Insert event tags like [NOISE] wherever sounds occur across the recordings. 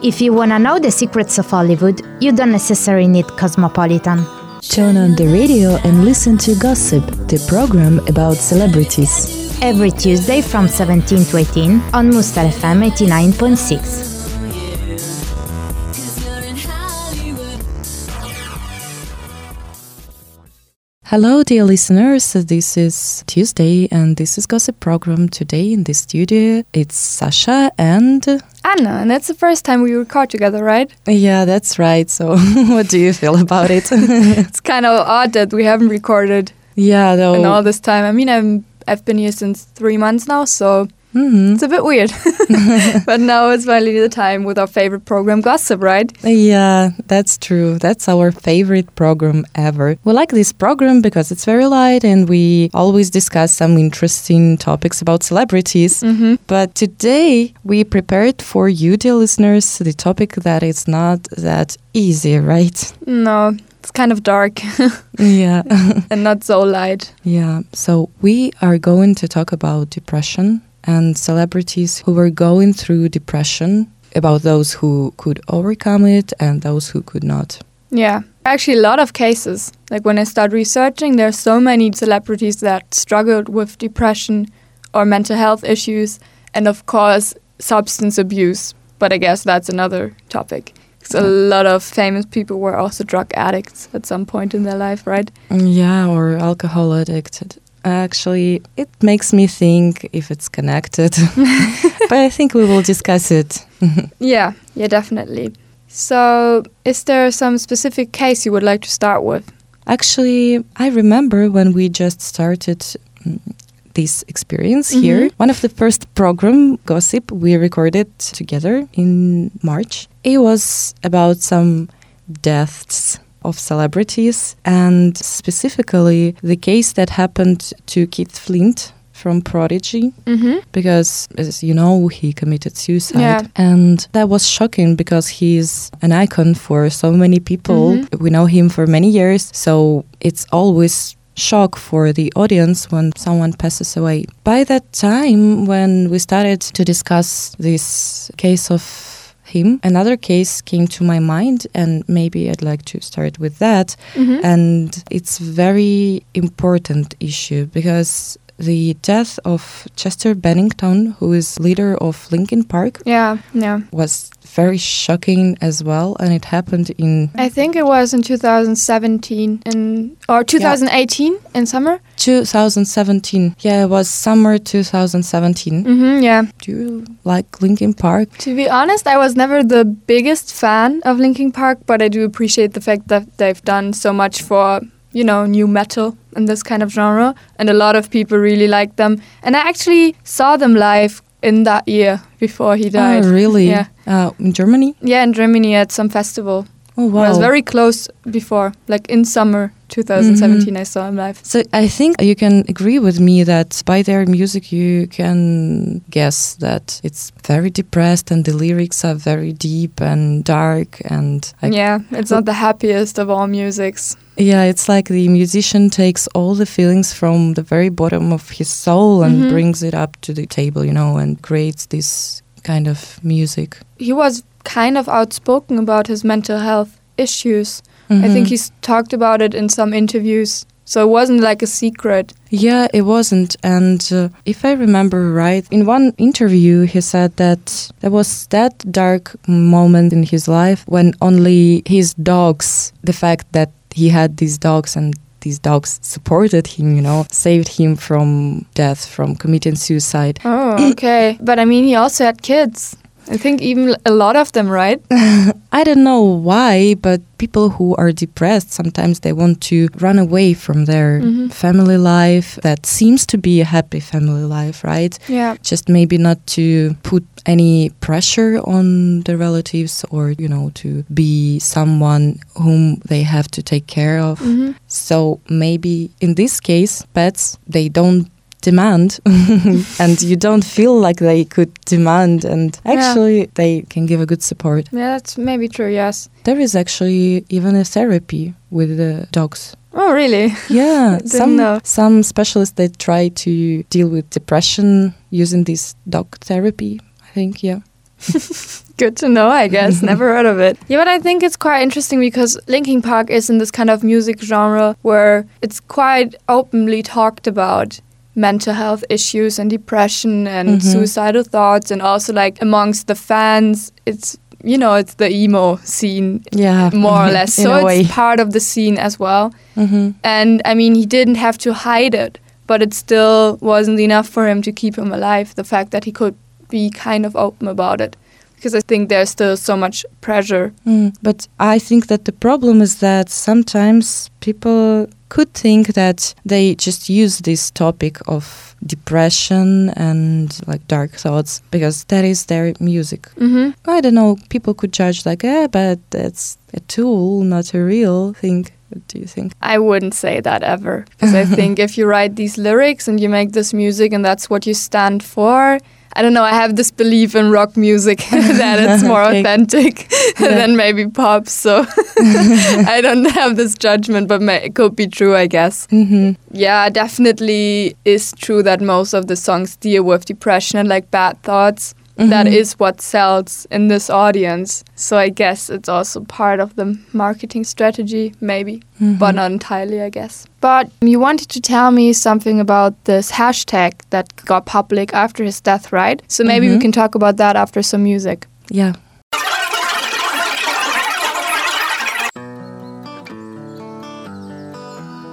If you wanna know the secrets of Hollywood, you don't necessarily need Cosmopolitan. Turn on the radio and listen to Gossip, the program about celebrities. Every Tuesday from 17 to 18 on Mustar FM 89.6. Hello, dear listeners. This is Tuesday, and this is Gossip Program. Today in the studio, it's Sasha and Anna, and that's the first time we record together, right? yeah, that's right. So, [LAUGHS] what do you feel about it? [LAUGHS] It's kind of odd that we haven't recorded yeah, though. in all this time. I mean, I'm I've been here since three months now, so Mhm. it's a bit weird. [LAUGHS] but now it's finally the time with our favorite program, Gossip, right? Yeah, that's true. That's our favorite program ever. We like this program because it's very light and we always discuss some interesting topics about celebrities. Mm-hmm. But today we prepared for you, dear listeners, the topic that is not that easy, right? No, it's kind of dark [LAUGHS] yeah. [LAUGHS] and not so light. yeah. So we are going to talk about depression and celebrities who were going through depression, about those who could overcome it and those who could not. Yeah, actually, a lot of cases. Like when I start researching, there's so many celebrities that struggled with depression or mental health issues, and of course, substance abuse. But I guess that's another topic. 'Cause a lot of famous people were also drug addicts at some point in their life, right? Mm, yeah, or alcohol addicted. Actually, it makes me think if it's connected. [LAUGHS] but I think we will discuss it. [LAUGHS] Yeah, yeah, definitely. So, is there some specific case you would like to start with? Actually, I remember when we just started mm, this experience here. One of the first program gossip we recorded together in March. It was about some deaths of celebrities and specifically the case that happened to Keith Flint from Prodigy Mm-hmm. because as you know he committed suicide Yeah. and that was shocking because he's an icon for so many people Mhm. we know him for many years so it's always shock for the audience when someone passes away by that time when we started to discuss this case of him another case came to my mind and maybe i'd like to start with that Mm-hmm. and it's very important issue because the death of Chester Bennington, who is leader of Linkin Park, yeah, yeah. was very shocking as well, and it happened in I think it was in 2017 in or 2018 in summer. 2017. Yeah, it was summer 2017. Mm-hmm, yeah. Do you like Linkin Park? To be honest, I was never the biggest fan of Linkin Park, but I do appreciate the fact that they've done so much for you know nu metal and this kind of genre, and a lot of people really like them. And I actually saw them live in that year before he died. Oh, really? Yeah. Uh, in Germany? Yeah, in Germany at some festival. Oh, wow. I was very close before, like in summer 2017. I saw him live. So I think you can agree with me that by their music you can guess that it's very depressed and the lyrics are very deep and dark and like, yeah, it's not the happiest of all musics. Yeah, it's like the musician takes all the feelings from the very bottom of his soul and Mhm. brings it up to the table, you know, and creates this kind of music. He was kind of outspoken about his mental health issues. I think Mhm. he's talked about it in some interviews. So it wasn't like a secret. Yeah, it wasn't. And uh, if I remember right, in one interview, he said that there was that dark moment in his life when only his dogs, the fact that he had these dogs and these dogs supported him, you know, saved him from death, from committing suicide. Oh, okay. [CLEARS THROAT] but I mean, he also had kids. I think even a lot of them, right? [LAUGHS] I don't know why, but people who are depressed sometimes they want to run away from their Mhm. family life that seems to be a happy family life, right? Yeah. just maybe not to put any pressure on the relatives or you know to be someone whom they have to take care of hmm so maybe in this case pets they don't demand [LAUGHS] [LAUGHS] and you don't feel like they could demand and Yeah. actually they can give a good support Yeah, that's maybe true, yes. there is actually even a therapy with the dogs Oh, really? [LAUGHS] yeah some know. some specialists they try to deal with depression using this dog therapy i think yeah Good to know, I guess. Never heard of it. Yeah, but I think it's quite interesting because Linkin Park is in this kind of music genre where it's quite openly talked about mental health issues and depression and Mhm. suicidal thoughts and also like amongst the fans it's you know it's the emo scene Yeah, more or [LAUGHS] less so it's way. part of the scene as well hmm and i mean he didn't have to hide it but it still wasn't enough for him to keep him alive the fact that he could be kind of open about it because i think there's still so much pressure Mm, but I think that the problem is that sometimes people could think that they just use this topic of depression and like dark thoughts because that is their music. mm-hmm. I don't know, people could judge like, eh, but that's a tool, not a real thing. What do you think? I wouldn't say that ever. Because I [LAUGHS] think if you write these lyrics and you make this music and that's what you stand for, I don't know, I have this belief in rock music [LAUGHS] that [LAUGHS] it's more authentic [LAUGHS] Yeah. than maybe pop. So I don't have this judgment, but may- it could be true, I guess. hmm Yeah, definitely is true that most of the songs deal with depression and like bad thoughts. That Mhm. is what sells in this audience. So I guess it's also part of the marketing strategy, maybe but Mhm. not entirely, I guess. But you wanted to tell me something about this hashtag that got public after his death, right? So maybe we Mhm. can talk about that after some music. Yeah.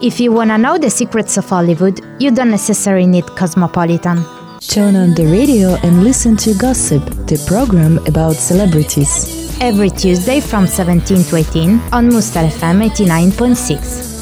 If you wanna know the secrets of Hollywood, you don't necessarily need Cosmopolitan. Turn on the radio and listen to Gossip, the program about celebrities. Every Tuesday from 17 to 18 on Mustar FM 89.6.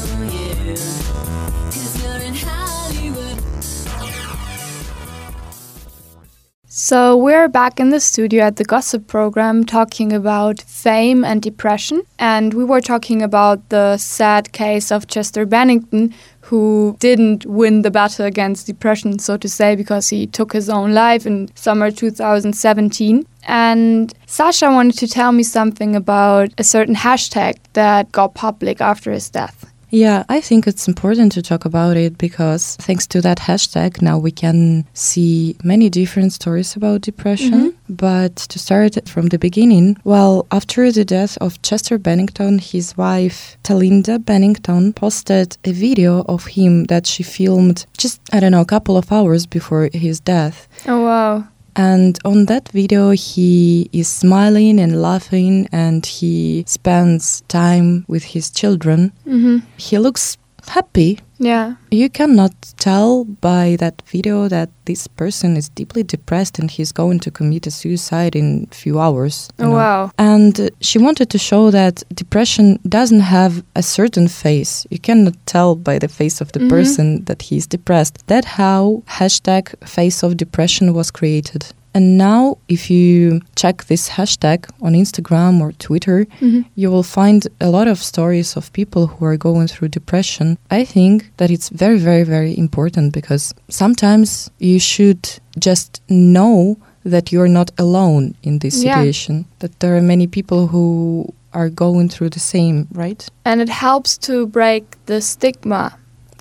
So we're back in the studio at the Gossip program talking about fame and depression. And we were talking about the sad case of Chester Bennington, who didn't win the battle against depression, so to say, because he took his own life in summer 2017. And Sasha wanted to tell me something about a certain hashtag that got public after his death. Yeah, I think it's important to talk about it because thanks to that hashtag, now we can see many different stories about depression. Mm-hmm. But to start from the beginning, well, after the death of Chester Bennington, his wife, Talinda Bennington, posted a video of him that she filmed just, I don't know, a couple of hours before his death. Oh, wow. And on that video, he is smiling and laughing, and he spends time with his children. hmm He looks happy. Yeah. You cannot tell by that video that this person is deeply depressed and he's going to commit a suicide in a few hours. Oh, wow. And she wanted to show that depression doesn't have a certain face. You cannot tell by the face of the Mhm. person that he's depressed. That how hashtag face of depression was created. And now, if you check this hashtag on Instagram or Twitter, hmm you will find a lot of stories of people who are going through depression. I think that it's very, very, very important because sometimes you should just know that you're not alone in this Yeah. situation, that there are many people who are going through the same, right? And it helps to break the stigma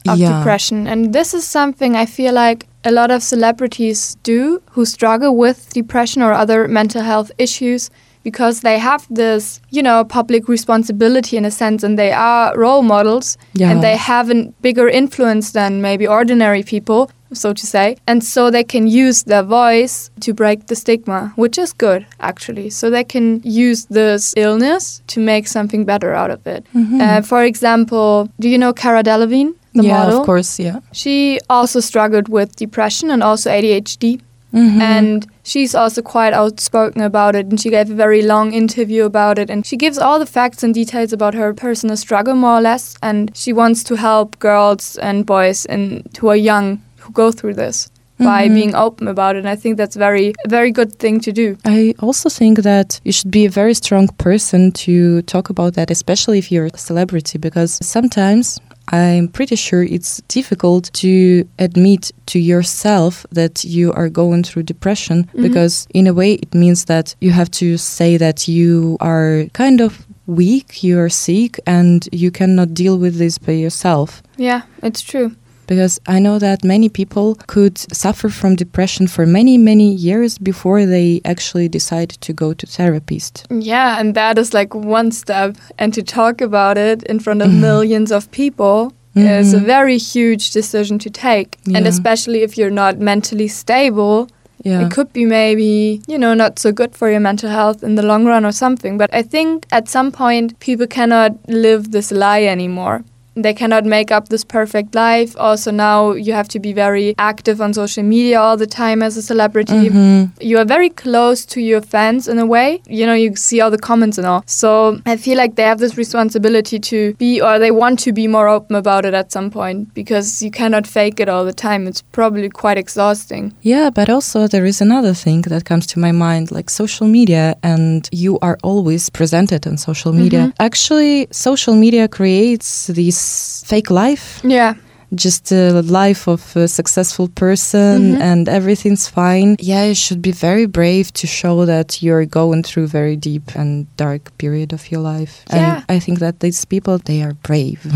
of Yeah. depression. And this is something I feel like a lot of celebrities do who struggle with depression or other mental health issues because they have this, you know, public responsibility in a sense and they are role models Yeah. and they have a bigger influence than maybe ordinary people, so to say. And so they can use their voice to break the stigma, which is good actually. So they can use this illness to make something better out of it. Mhm. Uh, for example, do you know Cara Delevingne, the yeah, model? of course, yeah. She also struggled with depression and also ADHD. Mhm. And she's also quite outspoken about it. And she gave a very long interview about it. And she gives all the facts and details about her personal struggle, more or less. And she wants to help girls and boys and who are young who go through this by Mhm. being open about it. And I think that's very a very good thing to do. I also think that you should be a very strong person to talk about that, especially if you're a celebrity, because sometimes I'm pretty sure it's difficult to admit to yourself that you are going through depression, Mhm. because in a way it means that you have to say that you are kind of weak, you are sick, and you cannot deal with this by yourself. Yeah, it's true. Because I know that many people could suffer from depression for many, many years before they actually decide to go to therapist. Yeah, and that is like one step. And to talk about it in front of [LAUGHS] millions of people is a Mhm. very huge decision to take. And especially if you're not mentally stable, Yeah. it could be maybe, you know, not so good for your mental health in the long run or something. But I think at some point, people cannot live this lie anymore. They cannot make up this perfect life. Also, now you have to be very active on social media all the time as a celebrity. Mhm. You are very close to your fans in a way. You know, you see all the comments and all. So I feel like they have this responsibility to be, or they want to be more open about it at some point because you cannot fake it all the time. It's probably quite exhausting. Yeah, but also there is another thing that comes to my mind like social media, and you are always presented on social media. Mhm. Actually, social media creates this fake life, Yeah. just a life of a successful person, Mhm. and everything's fine. Yeah, you should be very brave to show that you're going through very deep and dark period of your life. Yeah. And I think that these people, they are brave. [LAUGHS]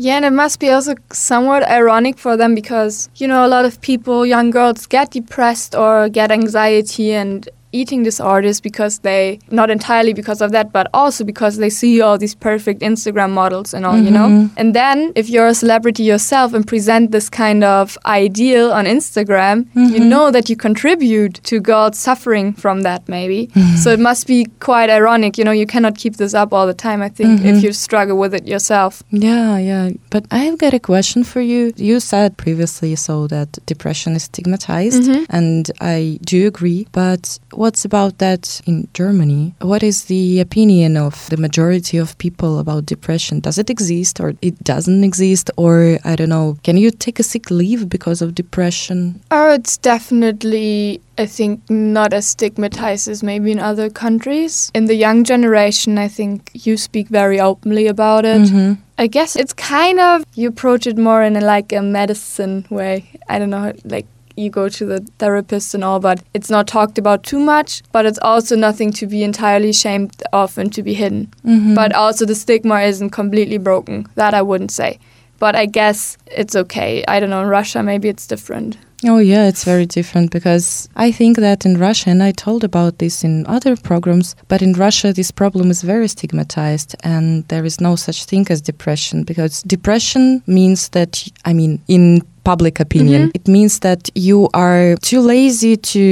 Yeah, and it must be also somewhat ironic for them because, you know, a lot of people, young girls, get depressed or get anxiety and eating disorders because they, not entirely because of that, but also because they see all these perfect Instagram models and all, you know? Mhm. And then if you're a celebrity yourself and present this kind of ideal on Instagram, you Mhm. know that you contribute to girls suffering from that, maybe. so it must be quite ironic, you know, you cannot keep this up all the time, I think, if you struggle with it yourself. Yeah, yeah. But I've got a question for you. You said previously so that depression is stigmatized, Mhm. and I do agree. But what's about that in Germany? What is the opinion of the majority of people about depression? Does it exist or it doesn't exist? Or I don't know, can you take a sick leave because of depression? Oh, it's definitely, I think, not as stigmatized as maybe in other countries. In the young generation, I think you speak very openly about it. Mhm. I guess it's kind of, you approach it more in a, like a medicine way. I don't know, like you go to the therapist and all, but it's not talked about too much, but it's also nothing to be entirely shamed of and to be hidden. Mhm. But also the stigma isn't completely broken. That I wouldn't say. But I guess it's okay. I don't know, in Russia maybe it's different. Oh, yeah, it's very different because I think that in Russia, and I told about this in other programs, but in Russia, this problem is very stigmatized and there is no such thing as depression because depression means that, I mean, in public opinion, Mhm. it means that you are too lazy to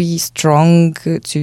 be strong, to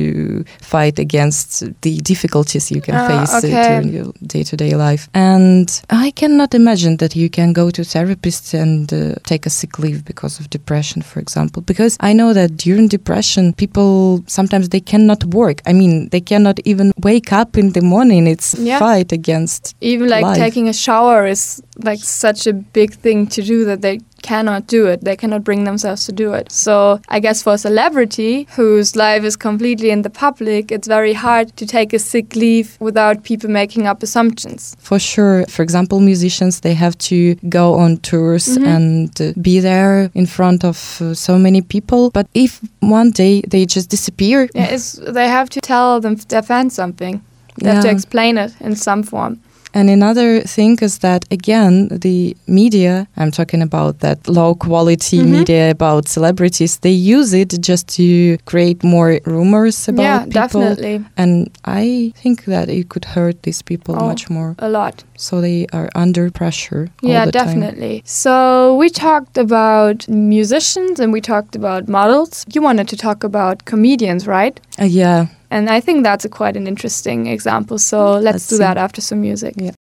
fight against the difficulties you can Ah, face uh, okay. during your day to day life. And I cannot imagine that you can go to therapists and uh, take a sick leave because of depression, for example. Because I know that during depression, people sometimes they cannot work. I mean, they cannot even wake up in the morning. It's Yeah. fight against. Even like life. taking a shower is like such a big thing to do that they cannot do it. They cannot bring themselves to do it. So I guess for a celebrity whose life is completely in the public, it's very hard to take a sick leave without people making up assumptions. For sure, for example, musicians they have to go on tours Mhm. and uh, be there in front of uh, so many people. But if one day they just disappear, Yeah, it's, they have to tell them their fans something. They have to explain it in some form. And another thing is that again, the media, I'm talking about that low quality Mhm. media about celebrities, they use it just to create more rumors about yeah, people. definitely. And I think that it could hurt these people Oh. much more. A lot. So they are under pressure. all Yeah, the time. definitely. So we talked about musicians and we talked about models. You wanted to talk about comedians, right? Uh, yeah. And I think that's a quite an interesting example. So let's, Let's do see. that after some music. Yeah.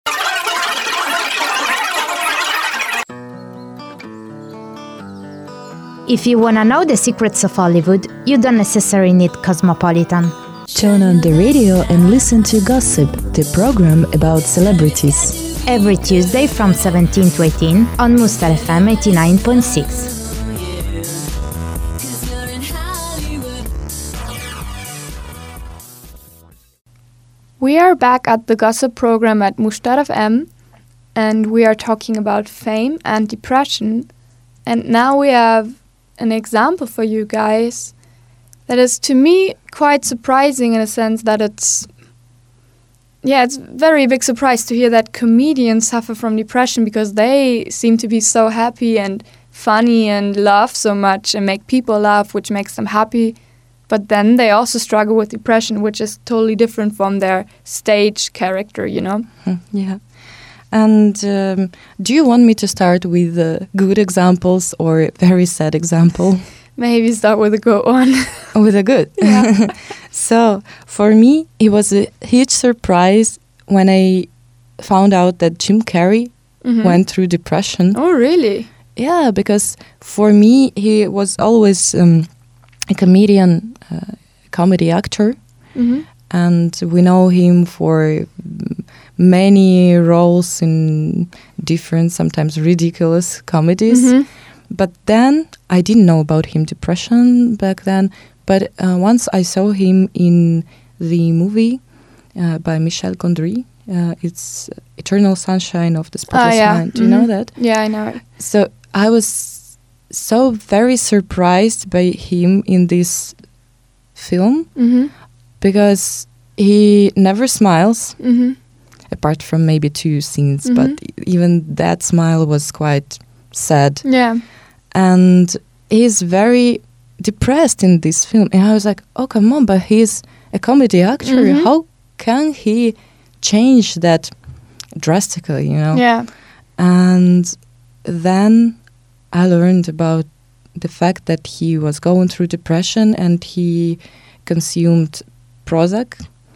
If you wanna know the secrets of Hollywood, you don't necessarily need Cosmopolitan. Turn on the radio and listen to Gossip, the program about celebrities. Every Tuesday from 17 to 18 on Mustar FM 89.6. We are back at the gossip program at Mustar FM and we are talking about fame and depression. And now we have an example for you guys that is to me quite surprising in a sense that it's yeah, it's very big surprise to hear that comedians suffer from depression because they seem to be so happy and funny and laugh so much and make people laugh, which makes them happy. But then they also struggle with depression, which is totally different from their stage character, you know? Mm, Yeah. And um, do you want me to start with uh, good examples or very sad example? [LAUGHS] Maybe start with a good one. [LAUGHS] with a good. [LAUGHS] Yeah. so for me, it was a huge surprise when I found out that Jim Carrey Mhm. went through depression. Oh, really? Yeah, because for me, he was always um, a comedian, uh, comedy actor, hmm and we know him for many roles in different, sometimes ridiculous comedies. hmm But then I didn't know about him depression back then. But uh, once I saw him in the movie uh, by Michel Gondry, uh, it's Eternal Sunshine of the Spotless yeah. Mind. Do you know Mhm. that? Yeah, I know. it. So I was so very surprised by him in this film Mhm. because he never smiles, Mhm. apart from maybe two scenes. Mhm. But even that smile was quite sad, Yeah. and he's very depressed in this film. And I was like, "Oh, come on!" But he's a comedy actor. Mhm. How can he change that drastically? You know? Yeah. And then I learned about the fact that he was going through depression and he consumed Prozac.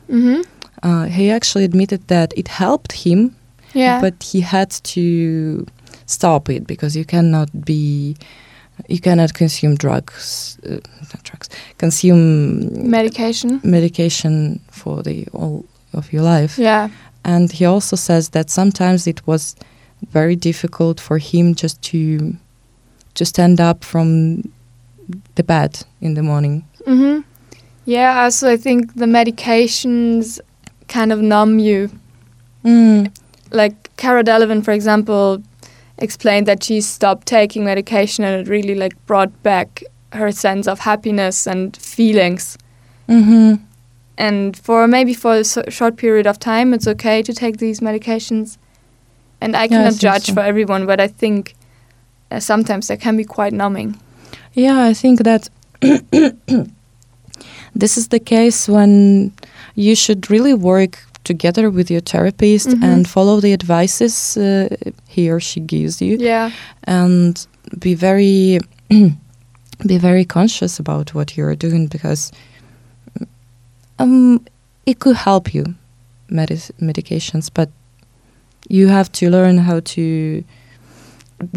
Mhm. Uh, he actually admitted that it helped him, Yeah. but he had to stop it because you cannot be, you cannot consume drugs, uh, not drugs, consume medication. medication for the all of your life. Yeah. And he also says that sometimes it was very difficult for him just to to stand up from the bed in the morning. Mhm. Yeah. Also, I think the medications kind of numb you. Mm. Like Cara Delevingne, for example, explained that she stopped taking medication and it really like brought back her sense of happiness and feelings. hmm And for maybe for a so- short period of time, it's okay to take these medications. And I cannot judge so. for everyone, but I think uh, sometimes they can be quite numbing. Yeah, I think that [COUGHS] this is the case when you should really work together with your therapist Mhm. and follow the advices uh, he or she gives you Yeah. and be very [COUGHS] be very conscious about what you're doing because um, it could help you medications but you have to learn how to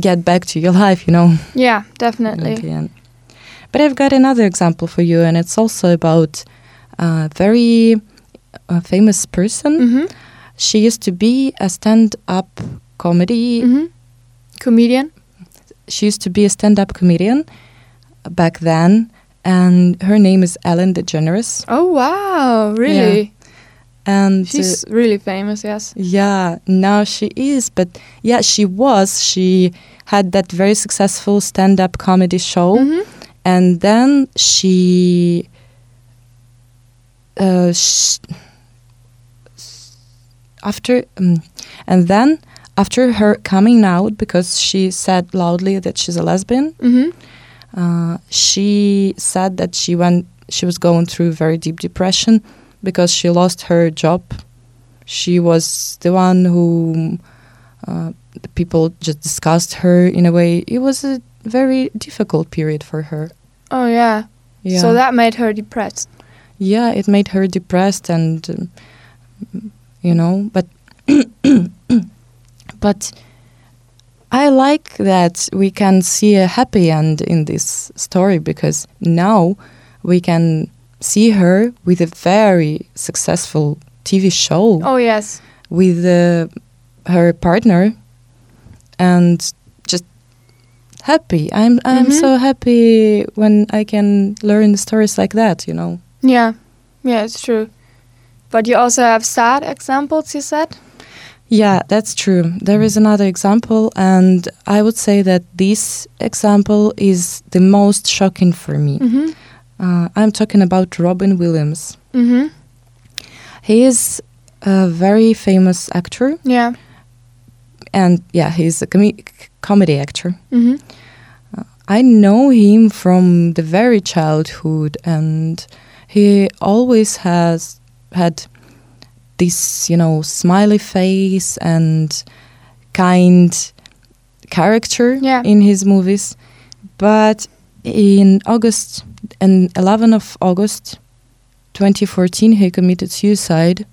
get back to your life you know Yeah, definitely. But I've got another example for you, and it's also about a very uh, famous person. Mm-hmm. She used to be a stand-up comedy. Mm-hmm. Comedian. She used to be a stand-up comedian back then, and her name is Ellen DeGeneres. Oh wow! Really? And uh, She's really famous. Yes. Yeah, now she is, but yeah, she was. She had that very successful stand-up comedy show, Mhm. and then she, uh, sh- after, um, and then after her coming out because she said loudly that she's a lesbian, Mhm. uh, she said that she went she was going through very deep depression because she lost her job she was the one who uh, the people just discussed her in a way it was a very difficult period for her Oh yeah. yeah So that made her depressed. yeah it made her depressed and um, you know but [COUGHS] but i like that we can see a happy end in this story because now we can see her with a very successful tv show Oh yes. with uh, her partner and just happy i'm i'm Mhm. so happy when i can learn stories like that you know Yeah. Yeah, it's true. But you also have sad examples. You said. Yeah, that's true. There is another example, and I would say that this example is the most shocking for me. Mhm. Uh, I'm talking about Robin Williams. Mhm. He is a very famous actor, Yeah. and yeah, he's a com- comedy actor. hmm I know him from the very childhood, and he always has had this, you know, smiley face and kind character Yeah. in his movies. But in August, and 11 of August 2014, he committed suicide.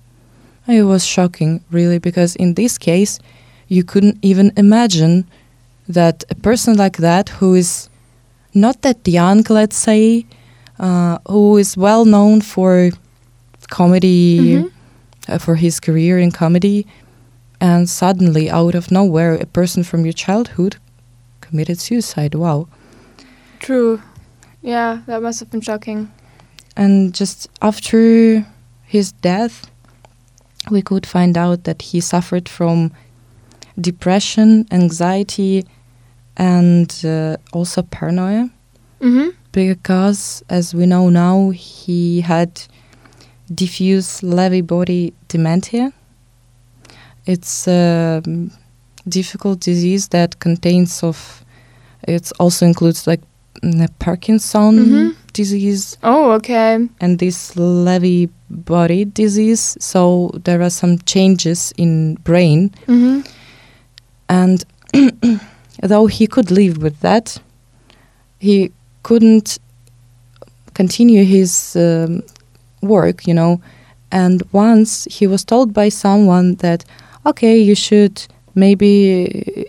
It was shocking, really, because in this case, you couldn't even imagine that a person like that, who is not that young, let's say, uh, who is well known for comedy, Mhm. uh, for his career in comedy, and suddenly, out of nowhere, a person from your childhood committed suicide. Wow. True. Yeah, that must have been shocking. And just after his death, we could find out that he suffered from depression, anxiety, and uh, also paranoia. hmm Because, as we know now, he had diffuse Lewy body dementia. It's a um, difficult disease that contains of. It also includes like Parkinson Mhm. disease Oh, okay. and this Lewy body disease. So there are some changes in brain, hmm and [CLEARS THROAT] though he could live with that, he couldn't continue his um, work, you know. And once he was told by someone that, okay, you should maybe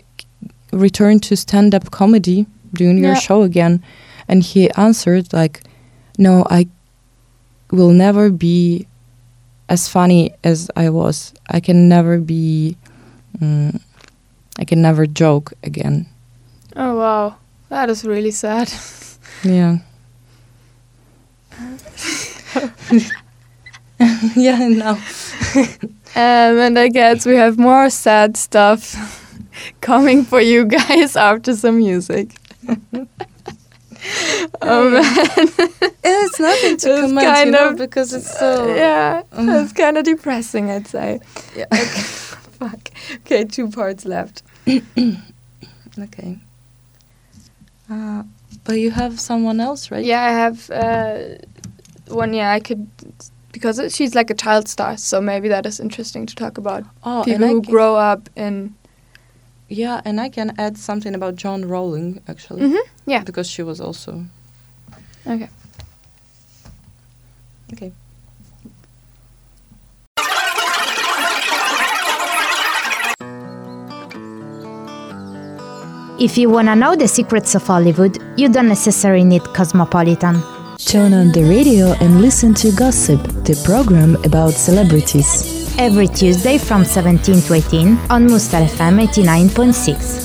return to stand up comedy, doing your Yeah. show again. And he answered, like, no, I will never be as funny as I was. I can never be. Mm, I can never joke again. Oh, wow. That is really sad. Yeah. [LAUGHS] [LAUGHS] yeah, no. [LAUGHS] Um, and I guess we have more sad stuff coming for you guys after some music. [LAUGHS] oh man, [LAUGHS] It's nothing to It's comment, kind you know, of- because it's so. yeah, Mm. it's kind of depressing, I'd say. Yeah. [LAUGHS] Fuck. Okay, two parts left. [COUGHS] Okay. Uh, but you have someone else, right? Yeah, I have uh, one. Yeah, I could because it, she's like a child star, so maybe that is interesting to talk about. Oh, People who grow up in. Yeah, and I can add something about Joanne Rowling actually, Mhm, yeah. because she was also Okay. okay. If you wanna know the secrets of Hollywood, you don't necessarily need Cosmopolitan. Turn on the radio and listen to Gossip, the program about celebrities. Every Tuesday from 17 to 18 on Mustar FM 89.6.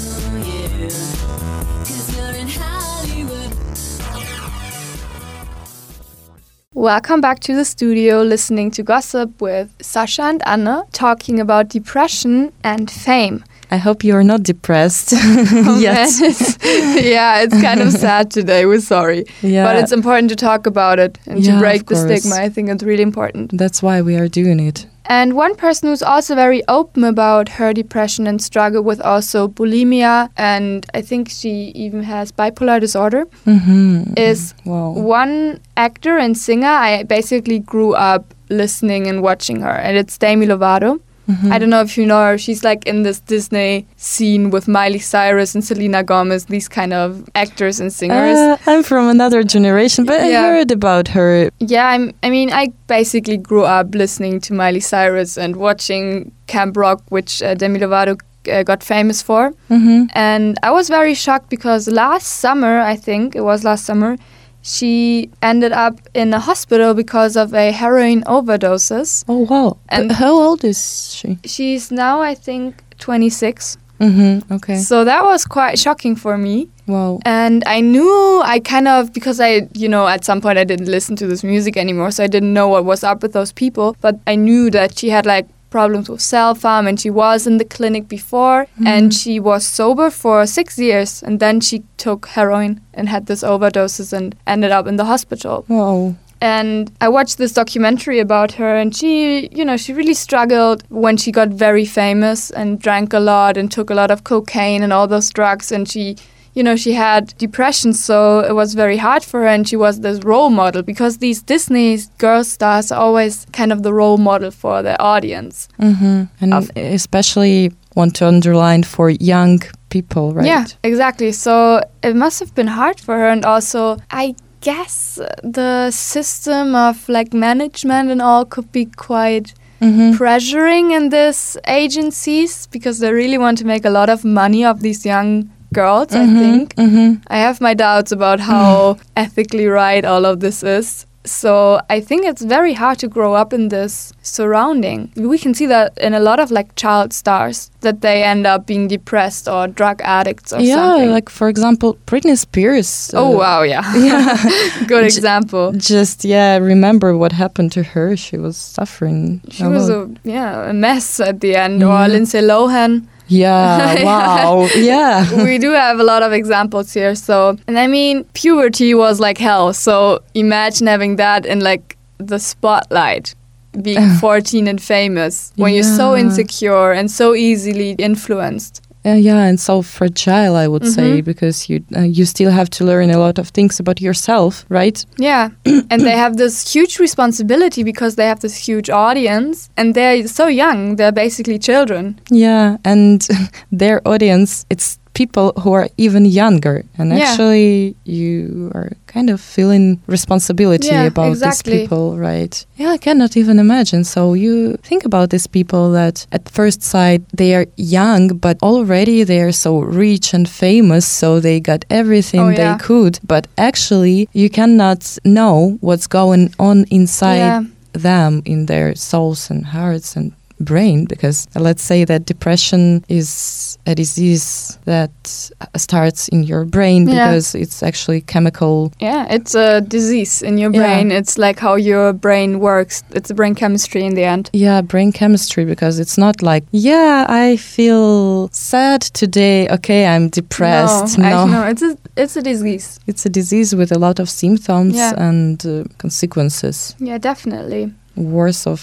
Welcome back to the studio, listening to gossip with Sasha and Anna, talking about depression and fame. I hope you are not depressed Oh, [LAUGHS] [LAUGHS] yet. man, it's- [LAUGHS] yeah, it's kind of sad today. We're sorry, Yeah, but it's important to talk about it and Yeah, to break the course. stigma. I think it's really important. that's why we are doing it. And one person who's also very open about her depression and struggle with also bulimia, and I think she even has bipolar disorder, Mm-hmm. is wow. one actor and singer I basically grew up listening and watching her, and it's Demi Lovato. Mhm. I don't know if you know her. She's like in this Disney scene with Miley Cyrus and Selena Gomez, these kind of actors and singers. Uh, I'm from another generation, but I heard about her. yeah, I'm, I mean, I basically grew up listening to Miley Cyrus and watching Camp Rock, which uh, Demi Lovato uh, got famous for. Mm-hmm. And I was very shocked because last summer, I think it was last summer, she ended up in a hospital because of a heroin overdoses. Oh wow! And- But how old is she? She's now, I think, 26. Mm-hmm. Okay. So that was quite shocking for me. Wow. And I knew I kind of, because I, you know, at some point I didn't listen to this music anymore, so I didn't know what was up with those people. But I knew that she had like problems with self harm and she was in the clinic before and mm-hmm. she was sober for six years and then she took heroin and had this overdoses and ended up in the hospital. Wow. And I watched this documentary about her, and she, you know, she really struggled when she got very famous and drank a lot and took a lot of cocaine and all those drugs. And she, you know, she had depression, so it was very hard for her. And she was this role model because these Disney girl stars are always kind of the role model for their audience. hmm And Of- especially want to underline for young people, right? Yeah, exactly. So it must have been hard for her, and also I guess the system of like management and all could be quite hmm pressuring in these agencies because they really want to make a lot of money of these young girls. I think hmm I have my doubts about how ethically right all of this is. So I think it's very hard to grow up in this surrounding. We can see that in a lot of like child stars that they end up being depressed or drug addicts or Yeah, something. like for example, Britney Spears. oh uh, wow, yeah. [LAUGHS] Yeah. [LAUGHS] Good example. Just yeah, remember what happened to her? She was suffering. She was a yeah, a mess at the end. Or Lindsay Lohan. Yeah. Yeah. Wow. [LAUGHS] yeah. we do have a lot of examples here. So, and I mean, puberty was like hell. So imagine having that in like the spotlight, being [SIGHS] 14 and famous when you're so insecure and so easily influenced. Uh, yeah, and so fragile, I would say, Mhm. because you uh, you still have to learn a lot of things about yourself, right? Yeah. [COUGHS] and they have this huge responsibility because they have this huge audience and they're so young. They're basically children. Yeah, and [LAUGHS] their audience, it's people who are even younger, and Yeah. actually you are kind of feeling responsibility Yeah, about exactly. these people, right? Yeah, I cannot even imagine. So you think about these people that at first sight they are young, but already they are so rich and famous, so they got everything Oh, they yeah. could, but actually you cannot know what's going on inside them in their souls and hearts and brain because let's say that depression is a disease that starts in your brain Yeah. because it's actually chemical Yeah, it's a disease in your brain Yeah. It's like how your brain works. It's a brain chemistry in the end. yeah brain chemistry because it's not like yeah i feel sad today okay i'm depressed No, actually, no, it's a it's a disease. it's a disease with a lot of symptoms Yeah. and uh, consequences Yeah, definitely. worse of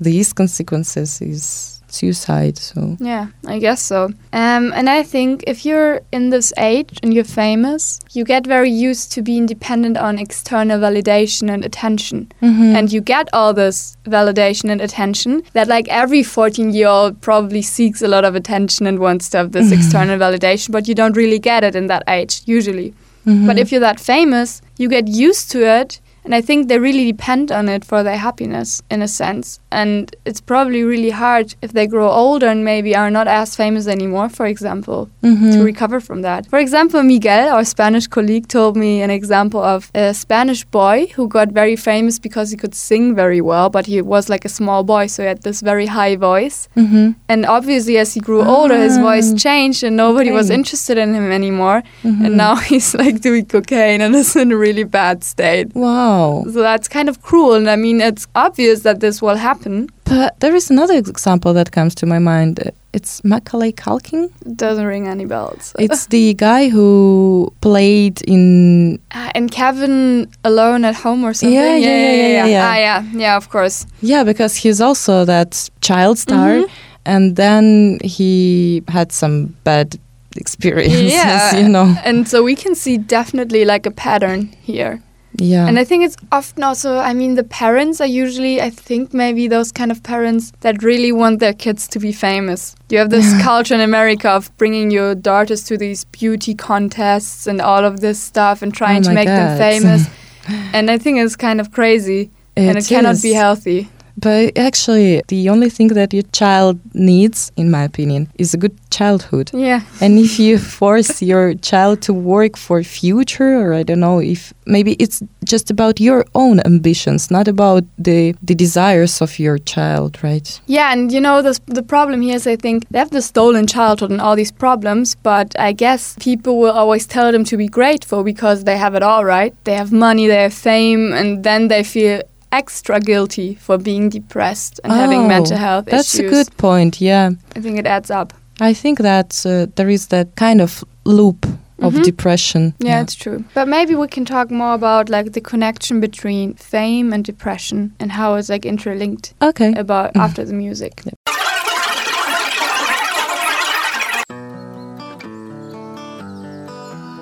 these consequences is suicide so Yeah, I guess so. Um, and I think if you're in this age and you're famous, you get very used to being dependent on external validation and attention. Mhm. And you get all this validation and attention that, like, every 14 year old probably seeks a lot of attention and wants to have this external validation, but you don't really get it in that age, usually. Mhm. But if you're that famous, you get used to it. And I think they really depend on it for their happiness, in a sense. And it's probably really hard if they grow older and maybe are not as famous anymore, for example, Mhm. to recover from that. For example, Miguel, our Spanish colleague, told me an example of a Spanish boy who got very famous because he could sing very well, but he was like a small boy, so he had this very high voice. Mhm. And obviously, as he grew older, his voice Ah, changed and nobody was interested in him anymore. Mhm. And now [LAUGHS] he's like doing cocaine and is in a really bad state. Wow. So that's kind of cruel. And I mean, it's obvious that this will happen. But there is another example that comes to my mind. It's Macaulay Culkin. It doesn't ring any bells. [LAUGHS] It's the guy who played in. Uh, and Kevin alone at home or something. Yeah, yeah, yeah, yeah, yeah. Ah, yeah, yeah, of course. Yeah, because he's also that child star. Mhm. And then he had some bad experiences, [LAUGHS] Yeah, you know. And so we can see definitely like a pattern here. Yeah. And I think it's often also, I mean, the parents are usually, I think, maybe those kind of parents that really want their kids to be famous. You have this [LAUGHS] culture in America of bringing your daughters to these beauty contests and all of this stuff and trying Oh to make them famous. [LAUGHS] and I think it's kind of crazy and it cannot be healthy. But actually, the only thing that your child needs, in my opinion, is a good childhood. Yeah. And if you [LAUGHS] force your child to work for future, or I don't know, if maybe it's just about your own ambitions, not about the the desires of your child, right? Yeah, and you know, the, the problem here is I think they have the stolen childhood and all these problems, but I guess people will always tell them to be grateful because they have it all right. They have money, they have fame, and then they feel extra guilty for being depressed and having Oh, mental health That's issues. That's a good point. Yeah, I think it adds up. I think that uh, there is that kind of loop of Mhm. depression. Yeah, it's true. But maybe we can talk more about like the connection between fame and depression and how it's like interlinked okay. about Mhm. after the music. Yeah.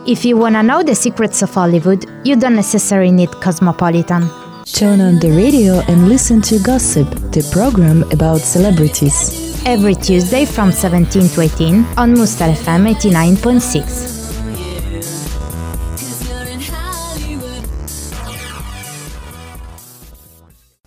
If you wanna know the secrets of Hollywood, you don't necessarily need Cosmopolitan. Turn on the radio and listen to Gossip, the program about celebrities. Every Tuesday from 17 to 18 on Mustar FM 89.6.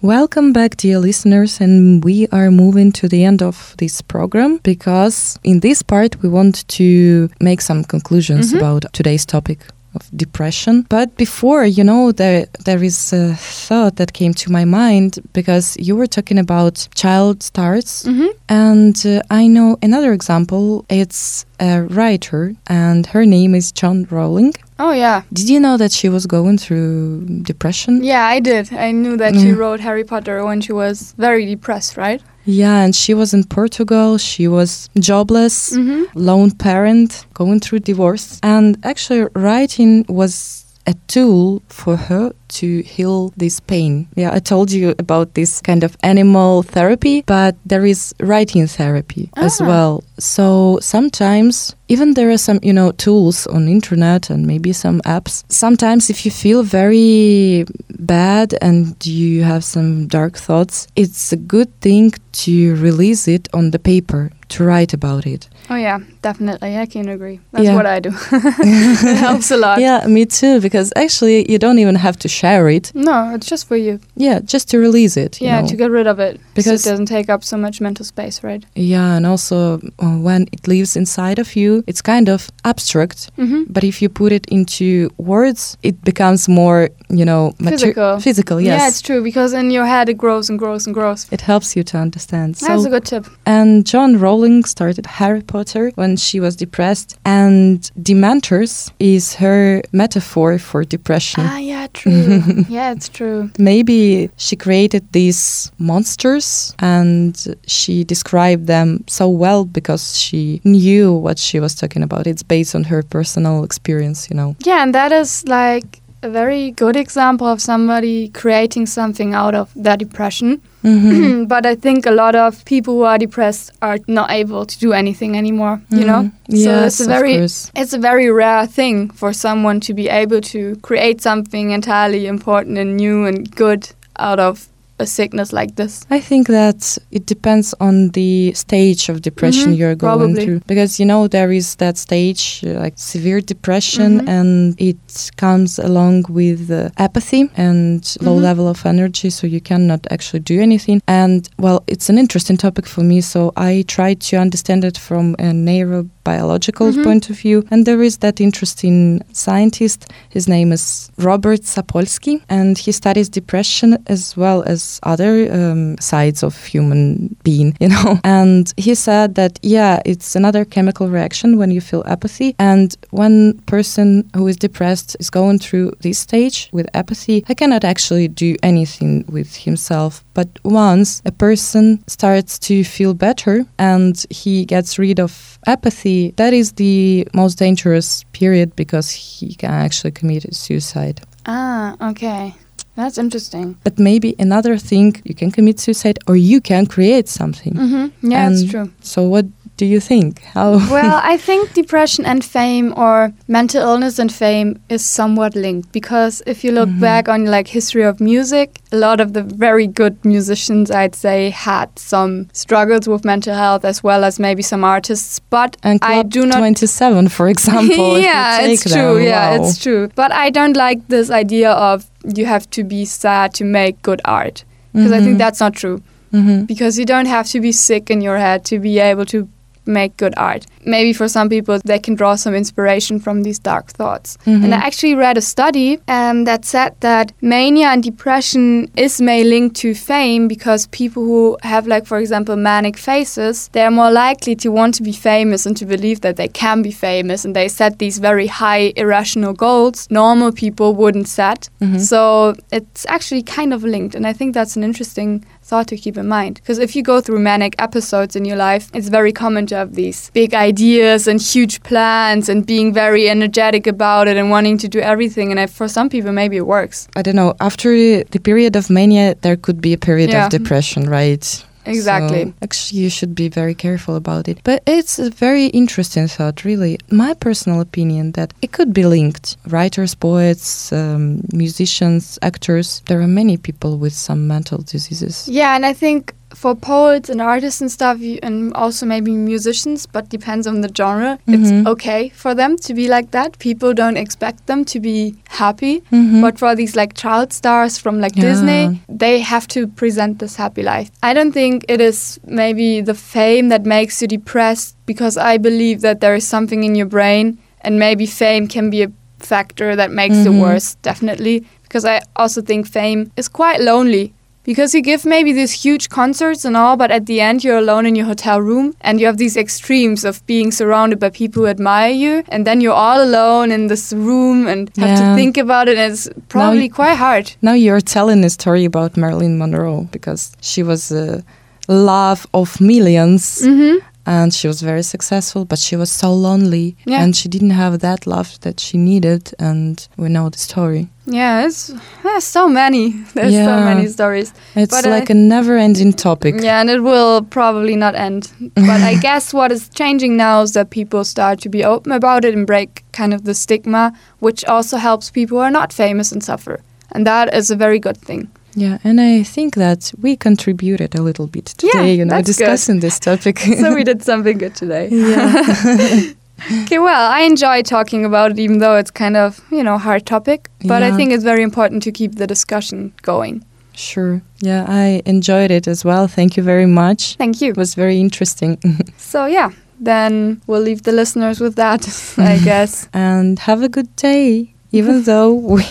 Welcome back, dear listeners, and we are moving to the end of this program because in this part we want to make some conclusions Mhm. about today's topic of depression. But before, you know, there there is a thought that came to my mind because you were talking about child stars, hmm and uh, I know another example. It's a writer, and her name is Joanne Rowling. Oh yeah, Did you know that she was going through depression? yeah, I did. I knew that she Mm. wrote Harry Potter when she was very depressed, right? Yeah, and she was in Portugal. She was jobless, Mm-hmm. lone parent, going through divorce. And actually, writing was a tool for her to heal this pain. Yeah, I told you about this kind of animal therapy, but there is writing therapy as Ah. well. So sometimes even there are some, you know, tools on internet and maybe some apps. Sometimes if you feel very bad and you have some dark thoughts, it's a good thing to release it on the paper, to write about it. Oh yeah, definitely. I can agree. That's Yeah. what I do. [LAUGHS] it helps a lot. [LAUGHS] Yeah, me too, because actually you don't even have to share it. No, it's just for you. Yeah, just to release it. you Yeah, know. to get rid of it Because- so it doesn't take up so much mental space, right? Yeah, and also uh, when it lives inside of you, it's kind of abstract. Mm-hmm. But if you put it into words, it becomes more, you know, mater- Physical. Physical, yes. Yeah, it's true because in your head it grows and grows and grows. it helps you to understand. That's a good tip. and Joanne Rowling started Harry Potter when she was depressed, and Dementors is her metaphor for depression. Ah, yeah, true. [LAUGHS] yeah, it's true. Maybe she created these monsters and she described them so well because she knew what she was talking about. It's based on her personal experience, you know. Yeah, and that is like a very good example of somebody creating something out of their depression. Mhm. [CLEARS THROAT] but I think a lot of people who are depressed are not able to do anything anymore, you know? Yes, it's a very it's a very rare thing for someone to be able to create something entirely important and new and good out of a sickness like this. I think that it depends on the stage of depression Mhm, you're going probably. through. Because, you know, there is that stage, uh, like severe depression, Mhm. and it comes along with uh, apathy and low Mhm. level of energy, so you cannot actually do anything. And, well, it's an interesting topic for me, so I try to understand it from a neurobiological Mhm. point of view. And there is that interesting scientist, his name is Robert Sapolsky, and he studies depression as well as other um, sides of human being, [LAUGHS] you know. And he said that yeah, it's another chemical reaction when you feel apathy, and when person who is depressed is going through this stage with apathy, he cannot actually do anything with himself. But once a person starts to feel better and he gets rid of apathy, that is the most dangerous period because he can actually commit suicide. Ah, okay. That's interesting. But maybe another thing, you can commit suicide or you can create something. Mm-hmm. Yeah, And it's true. So what do you think? How? [LAUGHS] well, I think depression and fame or mental illness and fame is somewhat linked because if you look Mhm. back on like history of music, a lot of the very good musicians I'd say had some struggles with mental health as well as maybe some artists, but and I Club do not 27, for example. if [LAUGHS] you yeah, it's true. them, Yeah, wow. it's true. But I don't like this idea of you have to be sad to make good art because I think Mhm. that's not true. Mhm. Because you don't have to be sick in your head to be able to make good art. Maybe for some people, they can draw some inspiration from these dark thoughts. Mhm. And I actually read a study um, that said that mania and depression is may linked to fame because people who have, like, for example, manic phases, they're more likely to want to be famous and to believe that they can be famous. And they set these very high, irrational goals normal people wouldn't set. Mhm. So it's actually kind of linked. And I think that's an interesting thought to keep in mind. Because if you go through manic episodes in your life, it's very common to have these big ideas and huge plans and being very energetic about it and wanting to do everything. And for some people, maybe it works. I don't know. After the period of mania, there could be a period Yeah. of depression, right? Exactly. So, actually, you should be very careful about it. But it's a very interesting thought, really. My personal opinion that it could be linked. Writers, poets, um, musicians, actors. There are many people with some mental diseases. Yeah, and I think for poets and artists and stuff, and also maybe musicians, but depends on the genre, Mhm. it's okay for them to be like that. People don't expect them to be happy. Mhm. But for these like child stars from like Yeah. Disney, they have to present this happy life. I don't think it is maybe the fame that makes you depressed because I believe that there is something in your brain and maybe fame can be a factor that makes Mhm. it worse, definitely. Because I also think fame is quite lonely. Because you give maybe these huge concerts and all, but at the end you're alone in your hotel room and you have these extremes of being surrounded by people who admire you, and then you're all alone in this room and have Yeah. to think about it, and it's probably quite hard. Now you're telling a story about Marilyn Monroe because she was a love of 1000000s Mm-hmm. And she was very successful, but she was so lonely Yeah. and she didn't have that love that she needed. And we know the story. Yeah, it's there's so many. There's so many stories. It's But uh, like I- a never-ending topic. Yeah, and it will probably not end. [LAUGHS] But I guess what is changing now is that people start to be open about it and break kind of the stigma, which also helps people who are not famous and suffer. And that is a very good thing. Yeah, and I think that we contributed a little bit Yeah, today, you know, that's good. discussing this topic. [LAUGHS] so we [LAUGHS] did something good today. yeah. [LAUGHS] Okay, well, I enjoy talking about it, even though it's kind of, you know, hard topic. But I think it's very important to keep the discussion going. Sure. Yeah, I enjoyed it as well. Thank you very much. Thank you. It was very interesting. So, yeah, then we'll leave the listeners with that, I guess. and have a good day, even [LAUGHS] though we.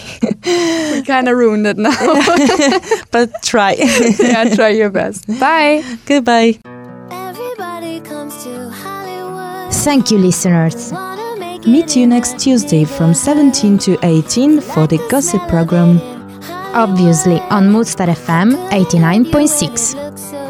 we kind of ruined it now. [LAUGHS] but try. [LAUGHS] yeah, try your best. Bye. Goodbye. Everybody comes to Hollywood. Thank you, listeners. Meet you next Tuesday from 17 to 18 for the gossip program. Obviously on Moodster FM 89.6.